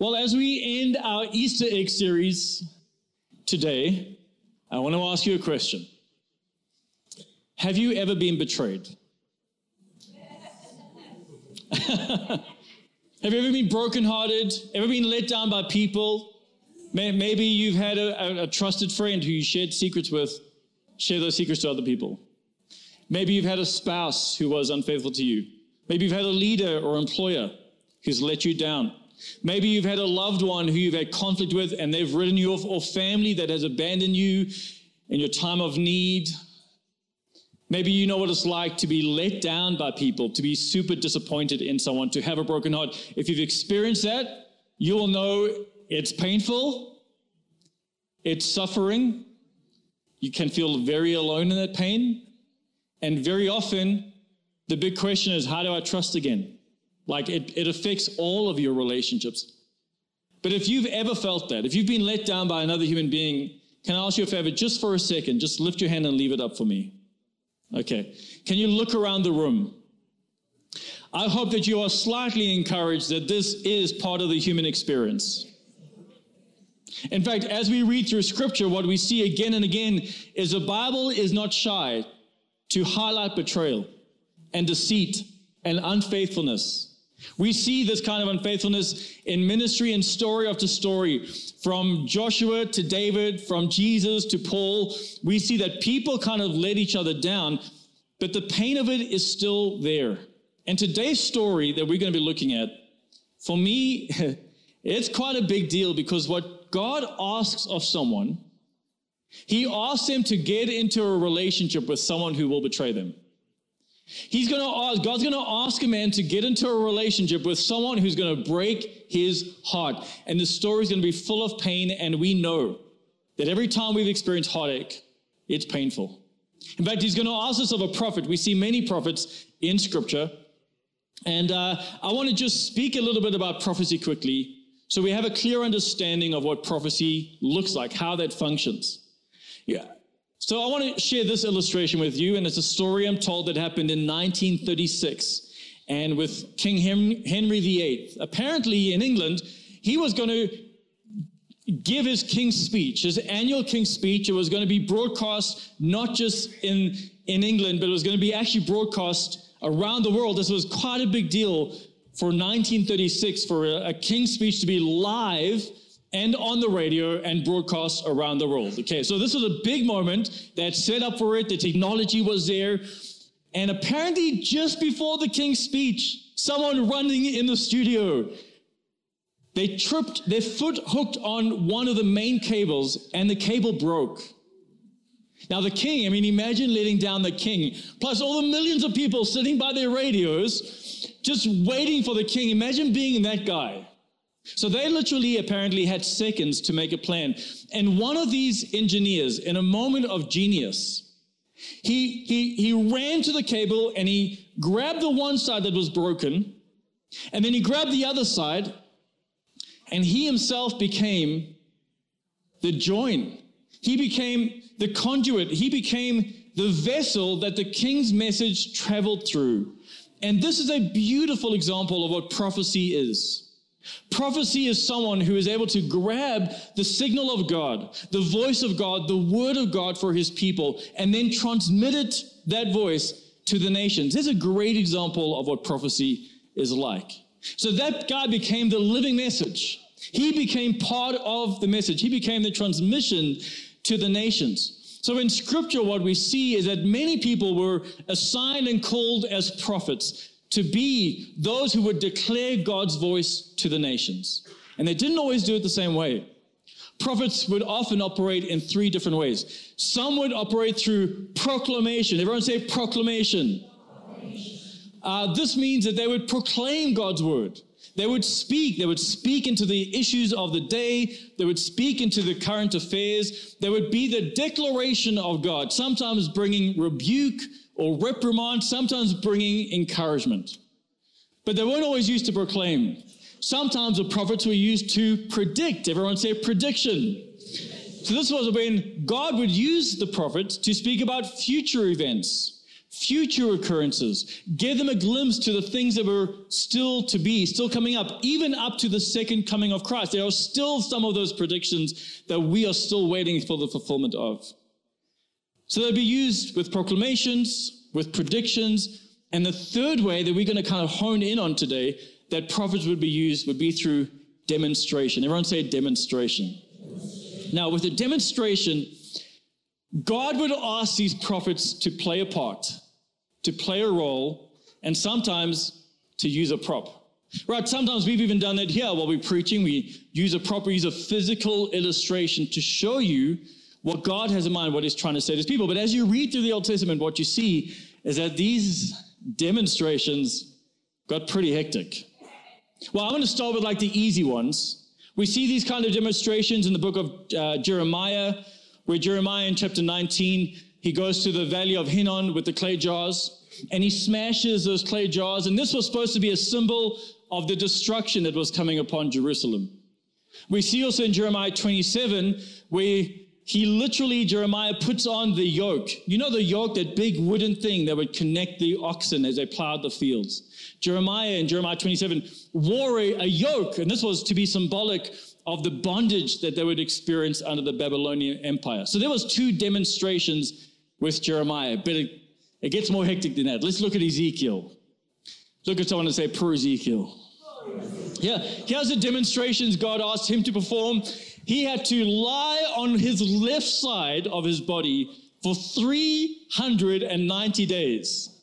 Well, as we end our Easter egg series today, I want to ask you a question. Have you ever been betrayed? Have you ever been brokenhearted? Ever been let down by people? Maybe you've had a, a, trusted friend who you shared secrets with, share those secrets to other people. Maybe you've had a spouse who was unfaithful to you. Maybe you've had a leader or employer who's let you down. Maybe you've had a loved one who you've had conflict with and they've written you off, or family that has abandoned you in your time of need. Maybe you know what it's like to be let down by people, to be super disappointed in someone, to have a broken heart. If you've experienced that, you will know it's painful, it's suffering. You can feel very alone in that pain. And very often, the big question is how do I trust again? Like it, it affects all of your relationships. But if you've ever felt that, if you've been let down by another human being, can I ask you a favor just for a second? Just lift your hand and leave it up for me. Okay. Can you look around the room? I hope that you are slightly encouraged that this is part of the human experience. In fact, as we read through scripture, what we see again and again is the Bible is not shy to highlight betrayal and deceit and unfaithfulness we see this kind of unfaithfulness in ministry and story after story, from Joshua to David, from Jesus to Paul. We see that people kind of let each other down, but the pain of it is still there. And today's story that we're going to be looking at, for me, it's quite a big deal because what God asks of someone, He asks them to get into a relationship with someone who will betray them. He's going to ask, God's going to ask a man to get into a relationship with someone who's going to break his heart. And the story is going to be full of pain. And we know that every time we've experienced heartache, it's painful. In fact, he's going to ask us of a prophet. We see many prophets in scripture. And uh, I want to just speak a little bit about prophecy quickly so we have a clear understanding of what prophecy looks like, how that functions. Yeah. So I want to share this illustration with you, and it's a story I'm told that happened in 1936, and with King Henry VIII. Apparently, in England, he was going to give his king's speech, his annual king's speech. It was going to be broadcast not just in, in England, but it was going to be actually broadcast around the world. This was quite a big deal for 1936 for a, a king's speech to be live and on the radio and broadcast around the world. Okay, so this was a big moment that set up for it. The technology was there. And apparently, just before the king's speech, someone running in the studio, they tripped, their foot hooked on one of the main cables, and the cable broke. Now, the king, I mean, imagine letting down the king, plus all the millions of people sitting by their radios, just waiting for the king. Imagine being in that guy. So they literally apparently had seconds to make a plan. And one of these engineers, in a moment of genius, he, he, he ran to the cable and he grabbed the one side that was broken, and then he grabbed the other side, and he himself became the join. He became the conduit. He became the vessel that the king's message traveled through. And this is a beautiful example of what prophecy is. Prophecy is someone who is able to grab the signal of God, the voice of God, the word of God for his people, and then transmit it, that voice, to the nations. Is a great example of what prophecy is like. So that guy became the living message. He became part of the message. He became the transmission to the nations. So in scripture, what we see is that many people were assigned and called as prophets to be those who would declare God's voice to the nations. And they didn't always do it the same way. Prophets would often operate in three different ways. Some would operate through proclamation. Everyone say proclamation. Uh, this means that they would proclaim God's word. They would speak. They would speak into the issues of the day. They would speak into the current affairs. They would be the declaration of God, sometimes bringing rebuke or reprimand, sometimes bringing encouragement. But they weren't always used to proclaim. Sometimes the prophets were used to predict. Everyone say prediction. So this was when God would use the prophets to speak about future events, future occurrences, give them a glimpse to the things that were still to be, still coming up, even up to the second coming of Christ. There are still some of those predictions that we are still waiting for the fulfillment of. So they'll be used with proclamations, with predictions, and the third way that we're going to kind of hone in on today that prophets would be used would be through demonstration. Everyone say demonstration. Now, with a demonstration, God would ask these prophets to play a part, to play a role, and sometimes to use a prop. Right, sometimes we've even done that here while we're preaching. We use a prop, we use a physical illustration to show you what God has in mind, what He's trying to say to His people. But as you read through the Old Testament, what you see is that these demonstrations got pretty hectic. Well, I'm going to start with like the easy ones. We see these kind of demonstrations in the book of uh, Jeremiah, where Jeremiah in chapter 19, he goes to the valley of Hinnom with the clay jars and he smashes those clay jars. And this was supposed to be a symbol of the destruction that was coming upon Jerusalem. We see also in Jeremiah 27 where he literally, Jeremiah puts on the yoke. You know the yoke, that big wooden thing that would connect the oxen as they plowed the fields. Jeremiah in Jeremiah 27 wore a, a yoke, and this was to be symbolic of the bondage that they would experience under the Babylonian Empire. So there was two demonstrations with Jeremiah, but it, it gets more hectic than that. Let's look at Ezekiel. Look at someone and say, poor Ezekiel. Yeah, here's the demonstrations God asked him to perform he had to lie on his left side of his body for 390 days.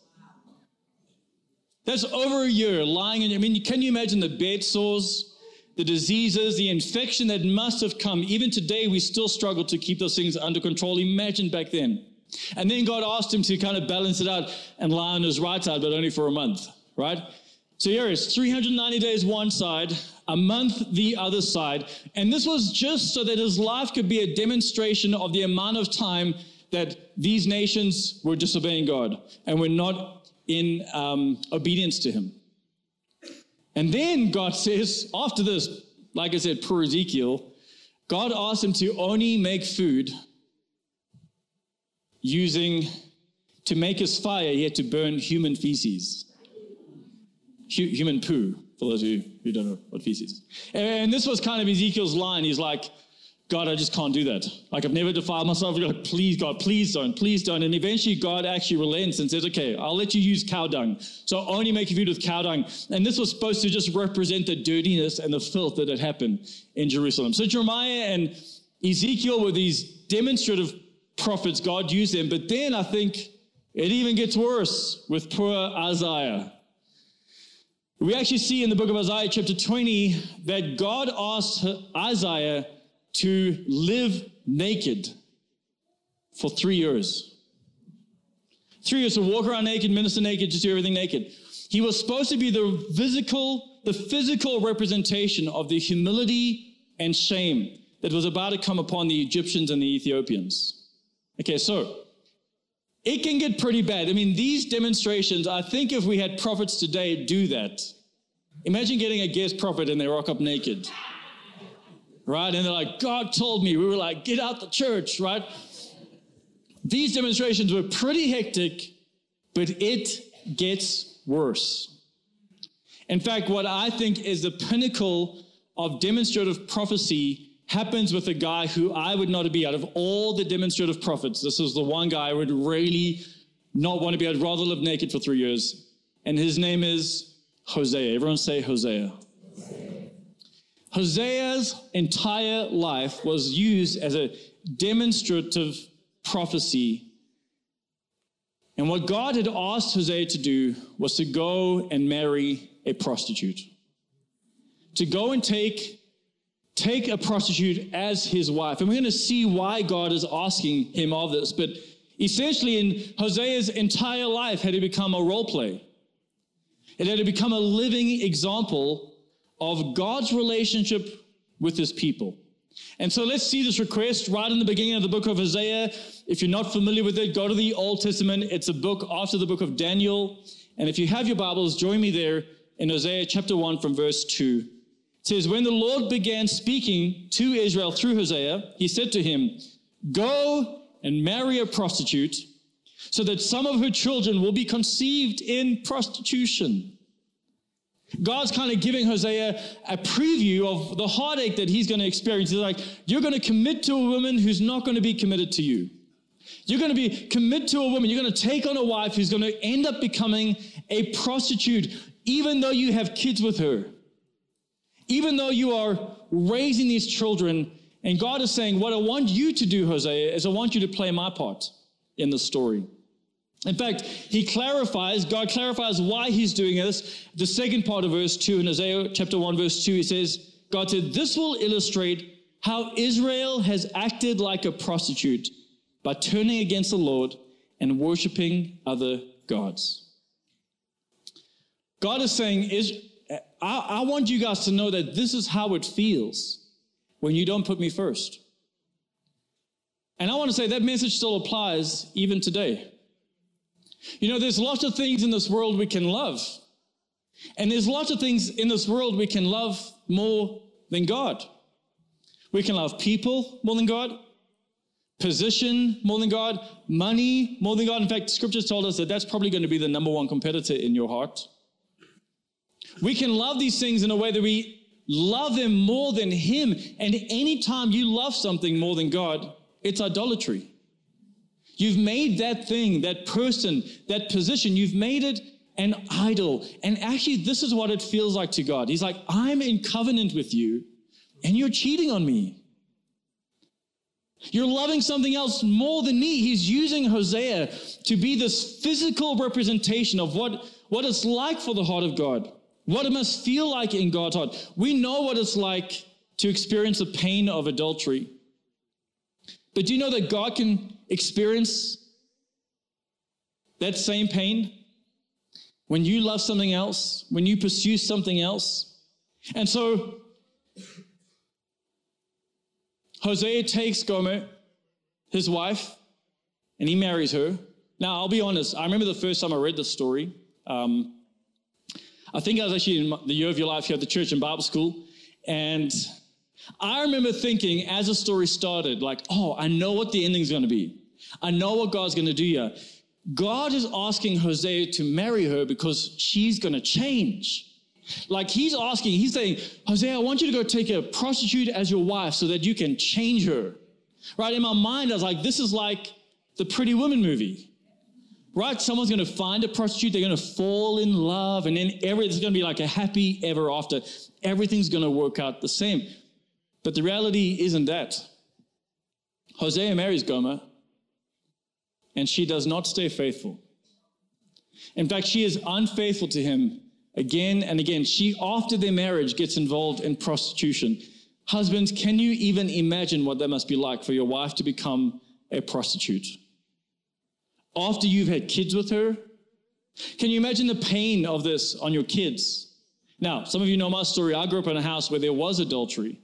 That's over a year lying in. I mean, can you imagine the bed sores, the diseases, the infection that must have come? Even today, we still struggle to keep those things under control. Imagine back then. And then God asked him to kind of balance it out and lie on his right side, but only for a month, right? So here is 390 days one side, a month the other side. And this was just so that his life could be a demonstration of the amount of time that these nations were disobeying God and were not in um, obedience to him. And then God says, after this, like I said, poor Ezekiel, God asked him to only make food using, to make his fire, he had to burn human feces human poo, for those of you who don't know what feces is. And this was kind of Ezekiel's line. He's like, God, I just can't do that. Like, I've never defiled myself. Like, please, God, please don't, please don't. And eventually, God actually relents and says, okay, I'll let you use cow dung. So only make food with cow dung. And this was supposed to just represent the dirtiness and the filth that had happened in Jerusalem. So Jeremiah and Ezekiel were these demonstrative prophets. God used them. But then I think it even gets worse with poor Isaiah. We actually see in the book of Isaiah, chapter 20, that God asked Isaiah to live naked for three years. Three years to walk around naked, minister naked, just do everything naked. He was supposed to be the physical, the physical representation of the humility and shame that was about to come upon the Egyptians and the Ethiopians. Okay, so it can get pretty bad. I mean, these demonstrations, I think if we had prophets today do that, imagine getting a guest prophet and they rock up naked. Right? And they're like, God told me. We were like, get out the church, right? These demonstrations were pretty hectic, but it gets worse. In fact, what I think is the pinnacle of demonstrative prophecy happens with a guy who I would not be out of all the demonstrative prophets. This is the one guy I would really not want to be. I'd rather live naked for three years. And his name is Hosea. Everyone say Hosea. Hosea's entire life was used as a demonstrative prophecy. And what God had asked Hosea to do was to go and marry a prostitute, to go and take take a prostitute as his wife. And we're going to see why God is asking him of this. But essentially, in Hosea's entire life, had he become a role play. It had to become a living example of God's relationship with his people. And so let's see this request right in the beginning of the book of Hosea. If you're not familiar with it, go to the Old Testament. It's a book after the book of Daniel. And if you have your Bibles, join me there in Hosea chapter 1 from verse 2 says, When the Lord began speaking to Israel through Hosea, he said to him, Go and marry a prostitute so that some of her children will be conceived in prostitution. God's kind of giving Hosea a preview of the heartache that he's going to experience. He's like, You're going to commit to a woman who's not going to be committed to you. You're going to be commit to a woman. You're going to take on a wife who's going to end up becoming a prostitute, even though you have kids with her. Even though you are raising these children. And God is saying, What I want you to do, Hosea, is I want you to play my part in the story. In fact, he clarifies, God clarifies why he's doing this. The second part of verse 2 in Isaiah chapter 1, verse 2, he says, God said, This will illustrate how Israel has acted like a prostitute by turning against the Lord and worshiping other gods. God is saying, is, I, I want you guys to know that this is how it feels when you don't put me first. And I want to say that message still applies even today. You know, there's lots of things in this world we can love. And there's lots of things in this world we can love more than God. We can love people more than God, position more than God, money more than God. In fact, scriptures told us that that's probably going to be the number one competitor in your heart. We can love these things in a way that we love them more than Him. And anytime you love something more than God, it's idolatry. You've made that thing, that person, that position, you've made it an idol. And actually, this is what it feels like to God. He's like, I'm in covenant with you, and you're cheating on me. You're loving something else more than me. He's using Hosea to be this physical representation of what, what it's like for the heart of God, what it must feel like in God's heart. We know what it's like to experience the pain of adultery. But do you know that God can experience that same pain when you love something else, when you pursue something else. And so Hosea takes Gomer, his wife, and he marries her. Now, I'll be honest, I remember the first time I read this story. Um, I think I was actually in the year of your life here at the church and Bible school. And I remember thinking as the story started, like, oh, I know what the ending's going to be. I know what God's going to do here. God is asking Hosea to marry her because she's going to change. Like he's asking, he's saying, Hosea, I want you to go take a prostitute as your wife so that you can change her. Right? In my mind, I was like, this is like the Pretty Woman movie. Right? Someone's going to find a prostitute, they're going to fall in love, and then everything's going to be like a happy ever after. Everything's going to work out the same. But the reality isn't that. Hosea marries Gomer, and she does not stay faithful. In fact, she is unfaithful to him again and again. She, after their marriage, gets involved in prostitution. Husbands, can you even imagine what that must be like for your wife to become a prostitute? After you've had kids with her, can you imagine the pain of this on your kids? Now, some of you know my story. I grew up in a house where there was adultery.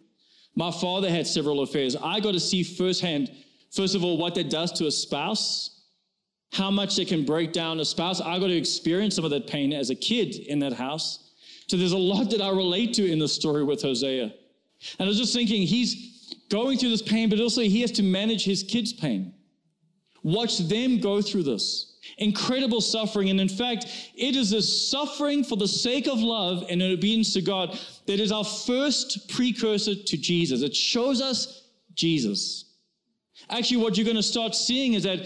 My father had several affairs. I got to see firsthand, first of all, what that does to a spouse, how much it can break down a spouse. I got to experience some of that pain as a kid in that house. So there's a lot that I relate to in the story with Hosea. And I was just thinking, he's going through this pain, but also he has to manage his kids' pain. Watch them go through this incredible suffering. And in fact, it is this suffering for the sake of love and obedience to God that is our first precursor to Jesus. It shows us Jesus. Actually, what you're going to start seeing is that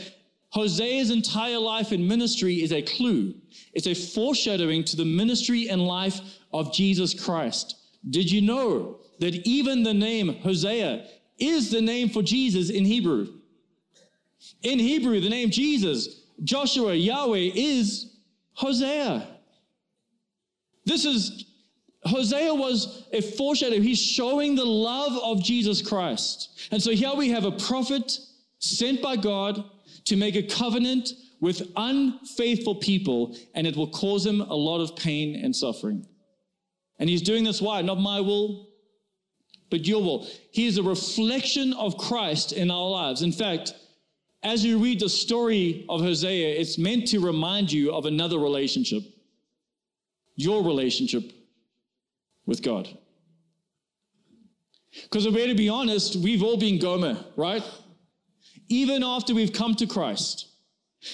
Hosea's entire life and ministry is a clue. It's a foreshadowing to the ministry and life of Jesus Christ. Did you know that even the name Hosea is the name for Jesus in Hebrew? In Hebrew, the name Jesus Joshua, Yahweh is Hosea. This is, Hosea was a foreshadow. He's showing the love of Jesus Christ. And so here we have a prophet sent by God to make a covenant with unfaithful people, and it will cause him a lot of pain and suffering. And he's doing this why? Not my will, but your will. He is a reflection of Christ in our lives. In fact, as you read the story of Hosea, it's meant to remind you of another relationship your relationship with God. Because if we're to be honest, we've all been Gomer, right? Even after we've come to Christ,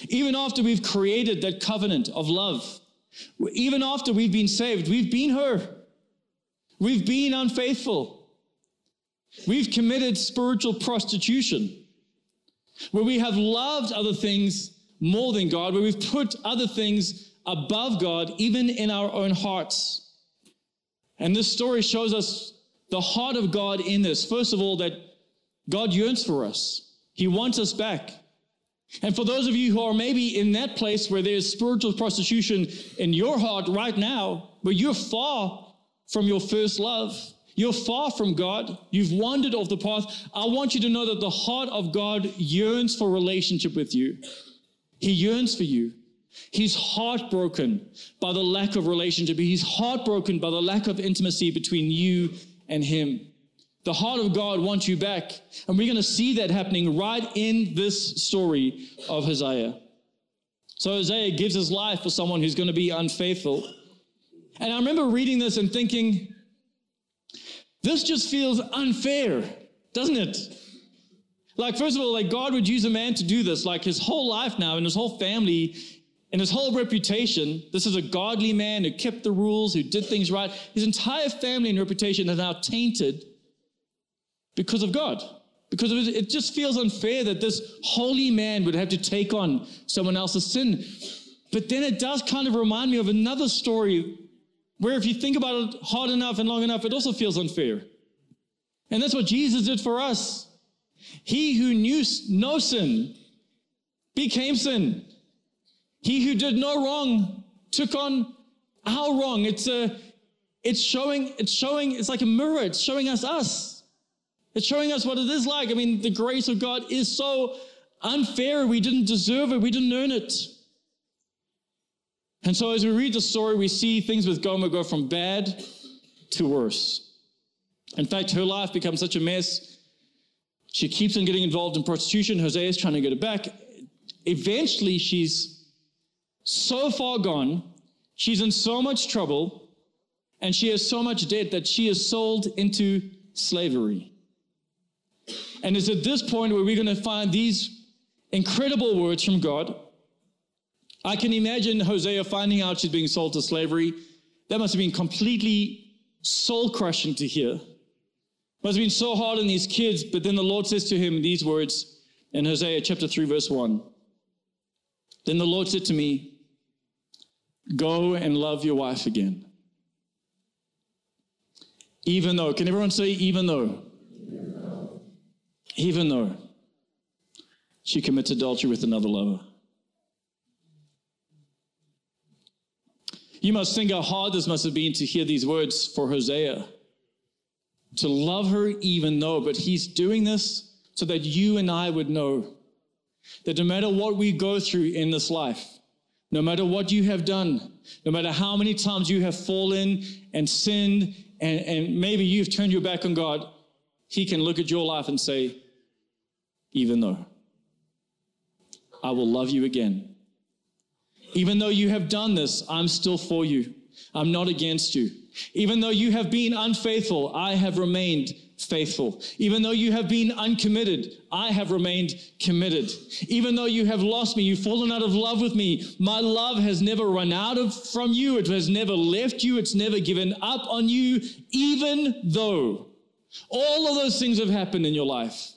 Even after we've created that covenant of love, even after we've been saved, we've been her. We've been unfaithful. We've committed spiritual prostitution, where we have loved other things more than God, where we've put other things above God, even in our own hearts. And this story shows us the heart of God in this. First of all, that God yearns for us, He wants us back. And for those of you who are maybe in that place where there's spiritual prostitution in your heart right now, where you're far from your first love, you're far from God, you've wandered off the path, I want you to know that the heart of God yearns for relationship with you. He yearns for you. He's heartbroken by the lack of relationship. He's heartbroken by the lack of intimacy between you and Him. The heart of God wants you back. And we're going to see that happening right in this story of Hosea. So Hosea gives his life for someone who's going to be unfaithful. And I remember reading this and thinking, this just feels unfair, doesn't it? Like, first of all, like God would use a man to do this, like his whole life now and his whole family and his whole reputation. This is a godly man who kept the rules, who did things right. His entire family and reputation is now tainted because of God. Because it, it just feels unfair that this holy man would have to take on someone else's sin. But then it does kind of remind me of another story where, if you think about it hard enough and long enough, it also feels unfair. And that's what Jesus did for us. He who knew no sin became sin. He who did no wrong took on our wrong. It's a, it's showing, it's showing, it's like a mirror. It's showing us us. It's showing us what it is like. I mean, the grace of God is so unfair. We didn't deserve it. We didn't earn it. And so as we read the story, we see things with Gomer go from bad to worse. In fact, her life becomes such a mess she keeps on getting involved in prostitution. Hosea is trying to get her back. Eventually, she's so far gone, she's in so much trouble, and she has so much debt that she is sold into slavery. And it's at this point where we're going to find these incredible words from God. I can imagine Hosea finding out she's being sold to slavery. That must have been completely soul crushing to hear must have been so hard on these kids, but then the Lord says to him these words in Hosea chapter 3, verse 1. Then the Lord said to me, Go and love your wife again. Even though, can everyone say, even though? Even though, even though she commits adultery with another lover. You must think how hard this must have been to hear these words for Hosea to love her even though, but he's doing this so that you and I would know that no matter what we go through in this life, no matter what you have done, no matter how many times you have fallen and sinned, and, and maybe you've turned your back on God, He can look at your life and say, even though I will love you again. Even though you have done this, I'm still for you. I'm not against you. Even though you have been unfaithful, I have remained faithful. Even though you have been uncommitted, I have remained committed. Even though you have lost me, you've fallen out of love with me, my love has never run out of from you. It has never left you. It's never given up on you, even though all of those things have happened in your life.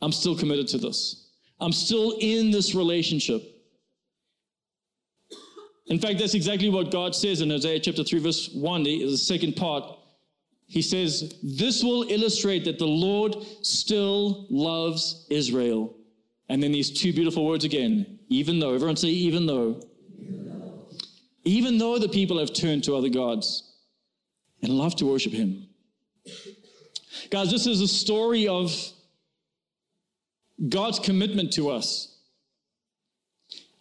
I'm still committed to this. I'm still in this relationship. In fact, that's exactly what God says in Isaiah chapter 3, verse 1, the second part. He says, This will illustrate that the Lord still loves Israel. And then these two beautiful words again, even though, everyone say, even though. Even though, even though the people have turned to other gods and love to worship Him. Guys, this is a story of God's commitment to us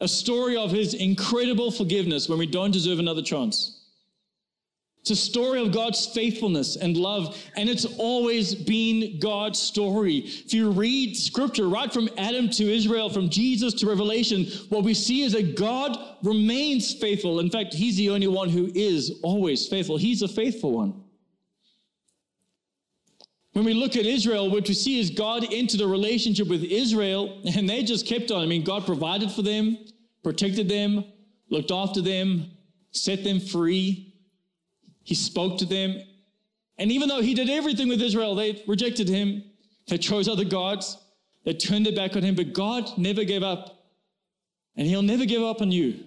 a story of his incredible forgiveness when we don't deserve another chance. It's a story of God's faithfulness and love, and it's always been God's story. If you read scripture right from Adam to Israel, from Jesus to Revelation, what we see is that God remains faithful. In fact, He's the only one who is always faithful. He's a faithful one. When we look at Israel, what we see is God entered a relationship with Israel and they just kept on. I mean, God provided for them, protected them, looked after them, set them free. He spoke to them. And even though he did everything with Israel, they rejected him. They chose other gods. They turned their back on him. But God never gave up. And he'll never give up on you.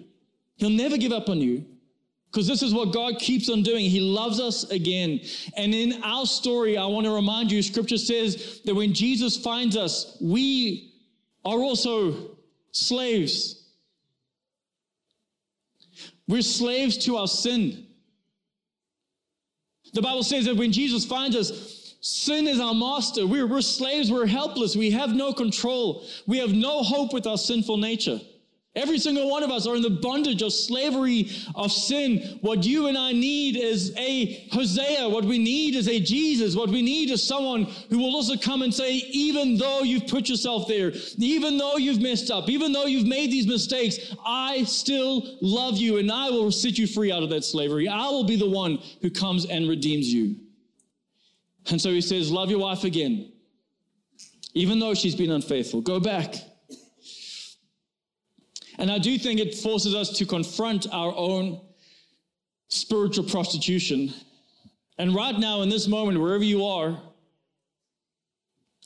He'll never give up on you. Because this is what God keeps on doing. He loves us again. And in our story, I want to remind you, scripture says that when Jesus finds us, we are also slaves. We're slaves to our sin. The Bible says that when Jesus finds us, sin is our master. We're, we're slaves, we're helpless, we have no control, we have no hope with our sinful nature. Every single one of us are in the bondage of slavery of sin. What you and I need is a Hosea. What we need is a Jesus. What we need is someone who will also come and say, even though you've put yourself there, even though you've messed up, even though you've made these mistakes, I still love you and I will set you free out of that slavery. I will be the one who comes and redeems you. And so he says, love your wife again. Even though she's been unfaithful, go back and I do think it forces us to confront our own spiritual prostitution. And right now, in this moment, wherever you are,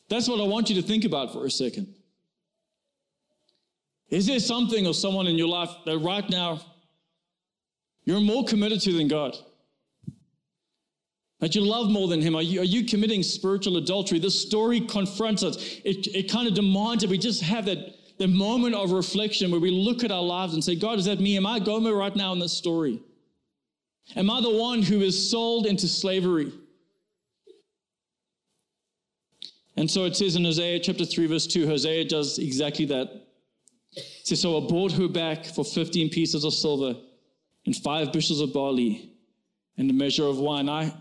that's what I want you to think about for a second. Is there something or someone in your life that right now you're more committed to than God? That you love more than Him? Are you, are you committing spiritual adultery? This story confronts us. It, it kind of demands that we just have that the moment of reflection where we look at our lives and say, God, is that me? Am I Gomer right now in this story? Am I the one who is sold into slavery? And so it says in Hosea chapter 3, verse 2, Hosea does exactly that. It says, So I bought her back for 15 pieces of silver and five bushels of barley and a measure of wine. I,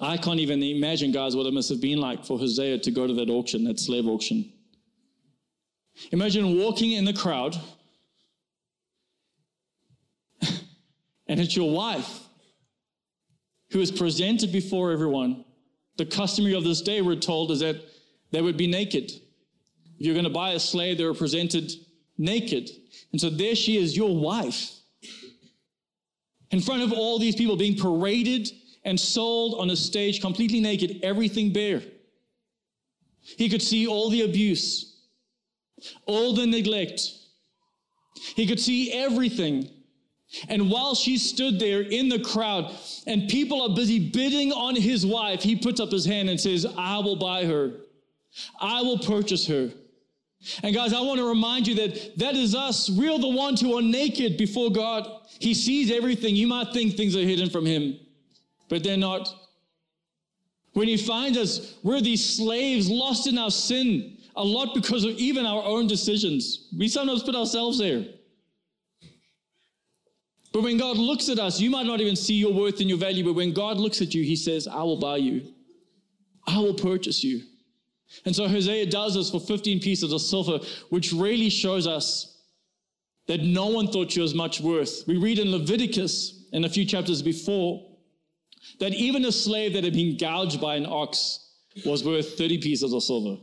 I can't even imagine, guys, what it must have been like for Hosea to go to that auction, that slave auction. Imagine walking in the crowd and it's your wife who is presented before everyone. The customary of this day, we're told, is that they would be naked. If you're going to buy a slave, they were presented naked. And so there she is, your wife, in front of all these people being paraded and sold on a stage completely naked, everything bare. He could see all the abuse, all the neglect. He could see everything. And while she stood there in the crowd and people are busy bidding on his wife, he puts up his hand and says, I will buy her. I will purchase her. And guys, I want to remind you that that is us. We're the ones who are naked before God. He sees everything. You might think things are hidden from him, but they're not. When he finds us, we're these slaves lost in our sin a lot because of even our own decisions. We sometimes put ourselves there. But when God looks at us, you might not even see your worth and your value, but when God looks at you, he says, I will buy you. I will purchase you. And so Hosea does this for 15 pieces of silver, which really shows us that no one thought she was much worth. We read in Leviticus, in a few chapters before, that even a slave that had been gouged by an ox was worth 30 pieces of silver.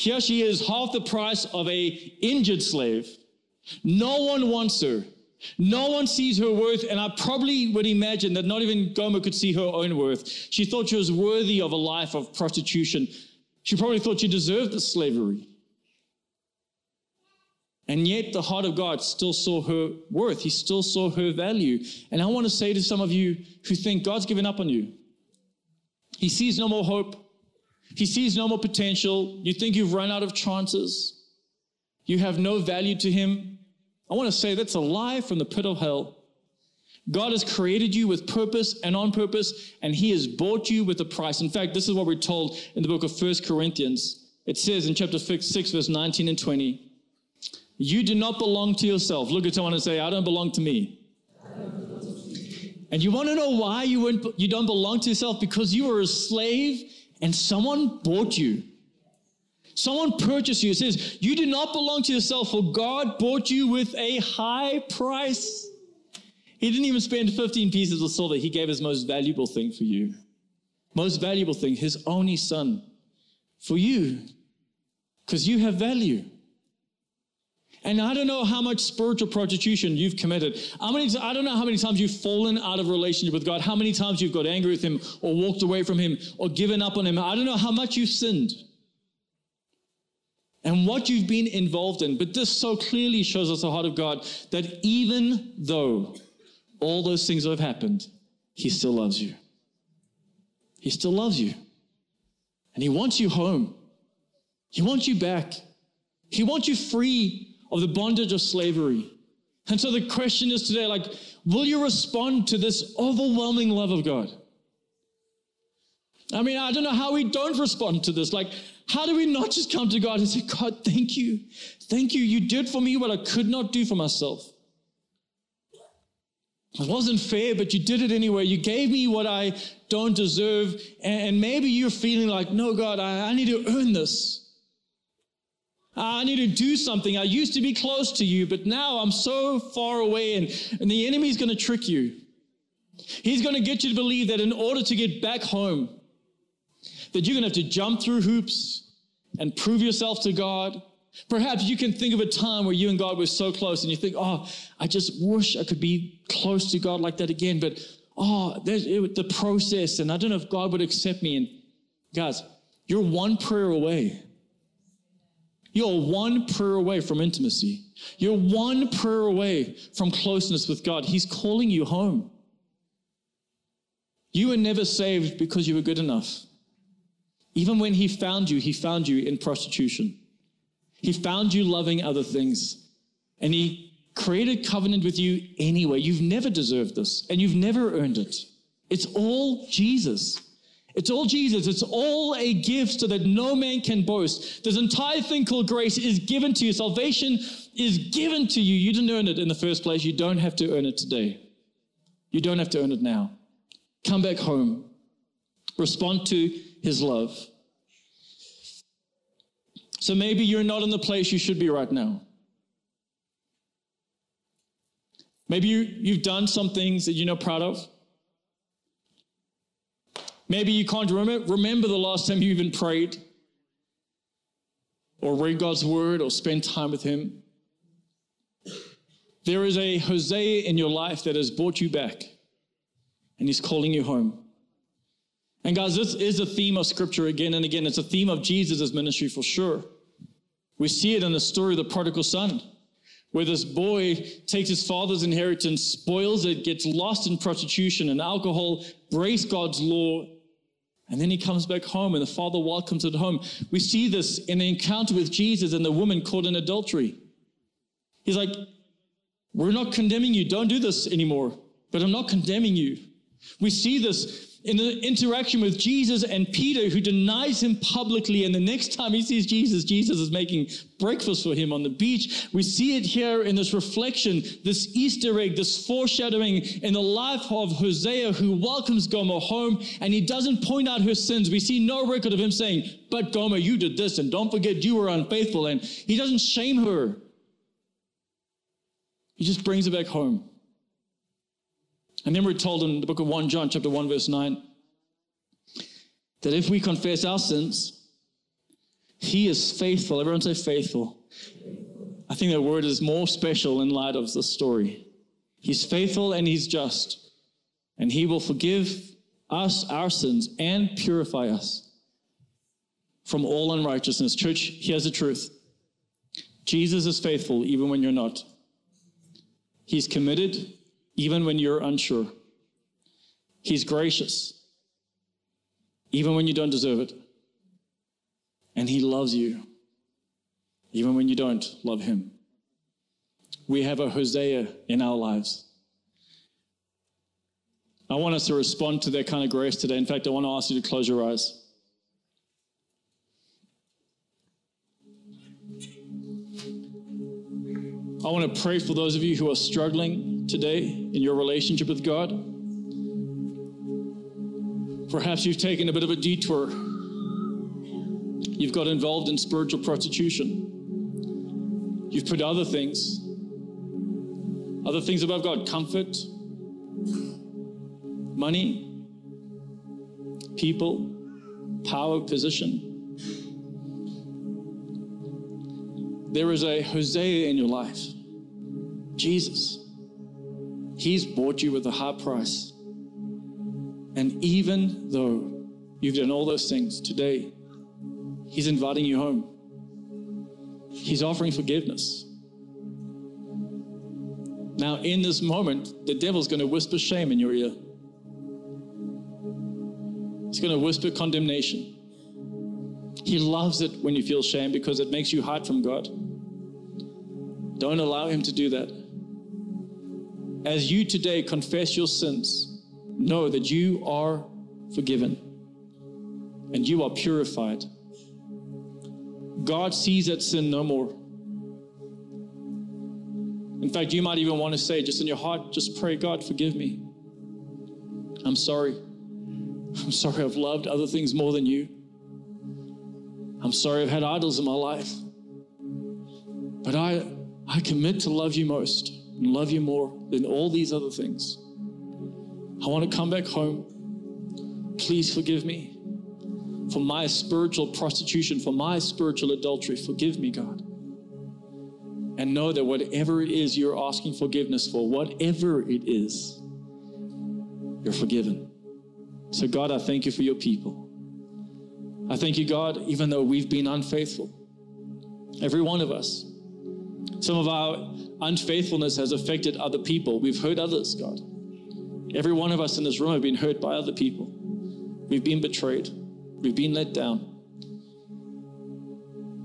Here she is, half the price of a injured slave. No one wants her. No one sees her worth, and I probably would imagine that not even Gomer could see her own worth. She thought she was worthy of a life of prostitution. She probably thought she deserved the slavery. And yet, the heart of God still saw her worth. He still saw her value. And I want to say to some of you who think God's given up on you, He sees no more hope. He sees no more potential. You think you've run out of chances. You have no value to him. I want to say that's a lie from the pit of hell. God has created you with purpose and on purpose, and he has bought you with a price. In fact, this is what we're told in the book of First Corinthians. It says in chapter 6, verse 19 and 20, you do not belong to yourself. Look at someone and say, I don't belong to me. And you want to know why you, you don't belong to yourself? Because you are a slave and someone bought you. Someone purchased you. It says, You do not belong to yourself, for God bought you with a high price. He didn't even spend 15 pieces of silver, He gave His most valuable thing for you. most valuable thing, his only son, for you, because you have value. And I don't know how much spiritual prostitution you've committed. How many, I don't know how many times you've fallen out of relationship with God, how many times you've got angry with Him or walked away from Him or given up on Him. I don't know how much you've sinned and what you've been involved in. But this so clearly shows us the heart of God that even though all those things have happened, He still loves you. He still loves you. And He wants you home. He wants you back. He wants you free of the bondage of slavery. And so the question is today like, will you respond to this overwhelming love of God? I mean, I don't know how we don't respond to this. Like, how do we not just come to God and say, God, thank you. Thank you. You did for me what I could not do for myself. It wasn't fair, but you did it anyway. You gave me what I don't deserve. And maybe you're feeling like, no, God, I, need to earn this. Uh, I need to do something. I used to be close to you, but now I'm so far away, and, and the enemy's going to trick you. He's going to get you to believe that in order to get back home, that you're going to have to jump through hoops and prove yourself to God. Perhaps you can think of a time where you and God were so close, and you think, "Oh, I just wish I could be close to God like that again." But oh, there's it, the process, and I don't know if God would accept me. And guys, you're one prayer away you're one prayer away from intimacy. You're one prayer away from closeness with God. He's calling you home. You were never saved because you were good enough. Even when He found you, He found you in prostitution. He found you loving other things. And He created covenant with you anyway. You've never deserved this, and you've never earned it. It's all Jesus. It's all Jesus. It's all a gift so that no man can boast. This entire thing called grace is given to you. Salvation is given to you. You didn't earn it in the first place. You don't have to earn it today. You don't have to earn it now. Come back home. Respond to his love. So maybe you're not in the place you should be right now. Maybe you, you've done some things that you're not proud of. Maybe you can't remember, remember the last time you even prayed or read God's word or spent time with Him. There is a Hosea in your life that has brought you back and He's calling you home. And guys, this is a theme of scripture again and again. It's a theme of Jesus' ministry for sure. We see it in the story of the prodigal son, where this boy takes his father's inheritance, spoils it, gets lost in prostitution and alcohol, breaks God's law, and then he comes back home and the father welcomes him home. We see this in the encounter with Jesus and the woman caught in adultery. He's like, We're not condemning you. Don't do this anymore. But I'm not condemning you. We see this in the interaction with Jesus and Peter, who denies him publicly. And the next time he sees Jesus, Jesus is making breakfast for him on the beach. We see it here in this reflection, this Easter egg, this foreshadowing in the life of Hosea, who welcomes Gomer home and he doesn't point out her sins. We see no record of him saying, But Gomer, you did this, and don't forget you were unfaithful. And he doesn't shame her, he just brings her back home. And then we're told in the book of 1 John, chapter 1, verse 9, that if we confess our sins, he is faithful. Everyone say faithful. I think that word is more special in light of the story. He's faithful and he's just, and he will forgive us our sins and purify us from all unrighteousness. Church, here's the truth Jesus is faithful even when you're not. He's committed even when you're unsure. He's gracious, even when you don't deserve it. And He loves you, even when you don't love Him. We have a Hosea in our lives. I want us to respond to that kind of grace today. In fact, I want to ask you to close your eyes. I want to pray for those of you who are struggling today in your relationship with God. Perhaps you've taken a bit of a detour. You've got involved in spiritual prostitution. You've put other things, other things above God, comfort, money, people, power, position. There is a Hosea in your life, Jesus. He's bought you with a high price. And even though you've done all those things today, He's inviting you home. He's offering forgiveness. Now, in this moment, the devil's going to whisper shame in your ear. He's going to whisper condemnation. He loves it when you feel shame because it makes you hide from God. Don't allow him to do that. As you today confess your sins, know that you are forgiven and you are purified. God sees that sin no more. In fact, you might even want to say, just in your heart, just pray, God, forgive me. I'm sorry. I'm sorry I've loved other things more than you. I'm sorry I've had idols in my life. But I, I commit to love you most and love you more than all these other things. I want to come back home. Please forgive me for my spiritual prostitution, for my spiritual adultery. Forgive me, God. And know that whatever it is you're asking forgiveness for, whatever it is, you're forgiven. So, God, I thank you for your people. I thank you, God, even though we've been unfaithful, every one of us. Some of our unfaithfulness has affected other people. We've hurt others, God. Every one of us in this room have been hurt by other people. We've been betrayed. We've been let down.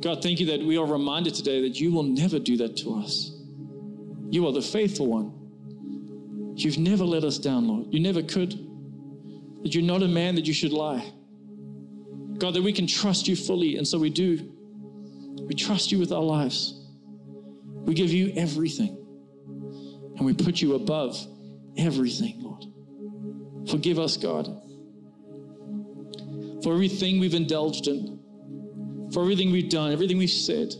God, thank you that we are reminded today that you will never do that to us. You are the faithful one. You've never let us down, Lord. You never could. That you're not a man that you should lie. God, that we can trust you fully, and so we do. We trust you with our lives. We give you everything, and we put you above everything, Lord. Forgive us, God, for everything we've indulged in, for everything we've done, everything we've said,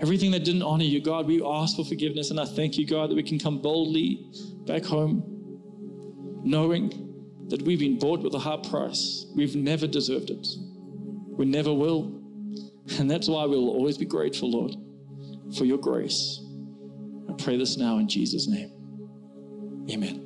everything that didn't honor you, God. We ask for forgiveness, and I thank you, God, that we can come boldly back home, knowing that we've been bought with a high price. We've never deserved it. We never will. And that's why we'll always be grateful, Lord, for your grace. I pray this now in Jesus' name. Amen.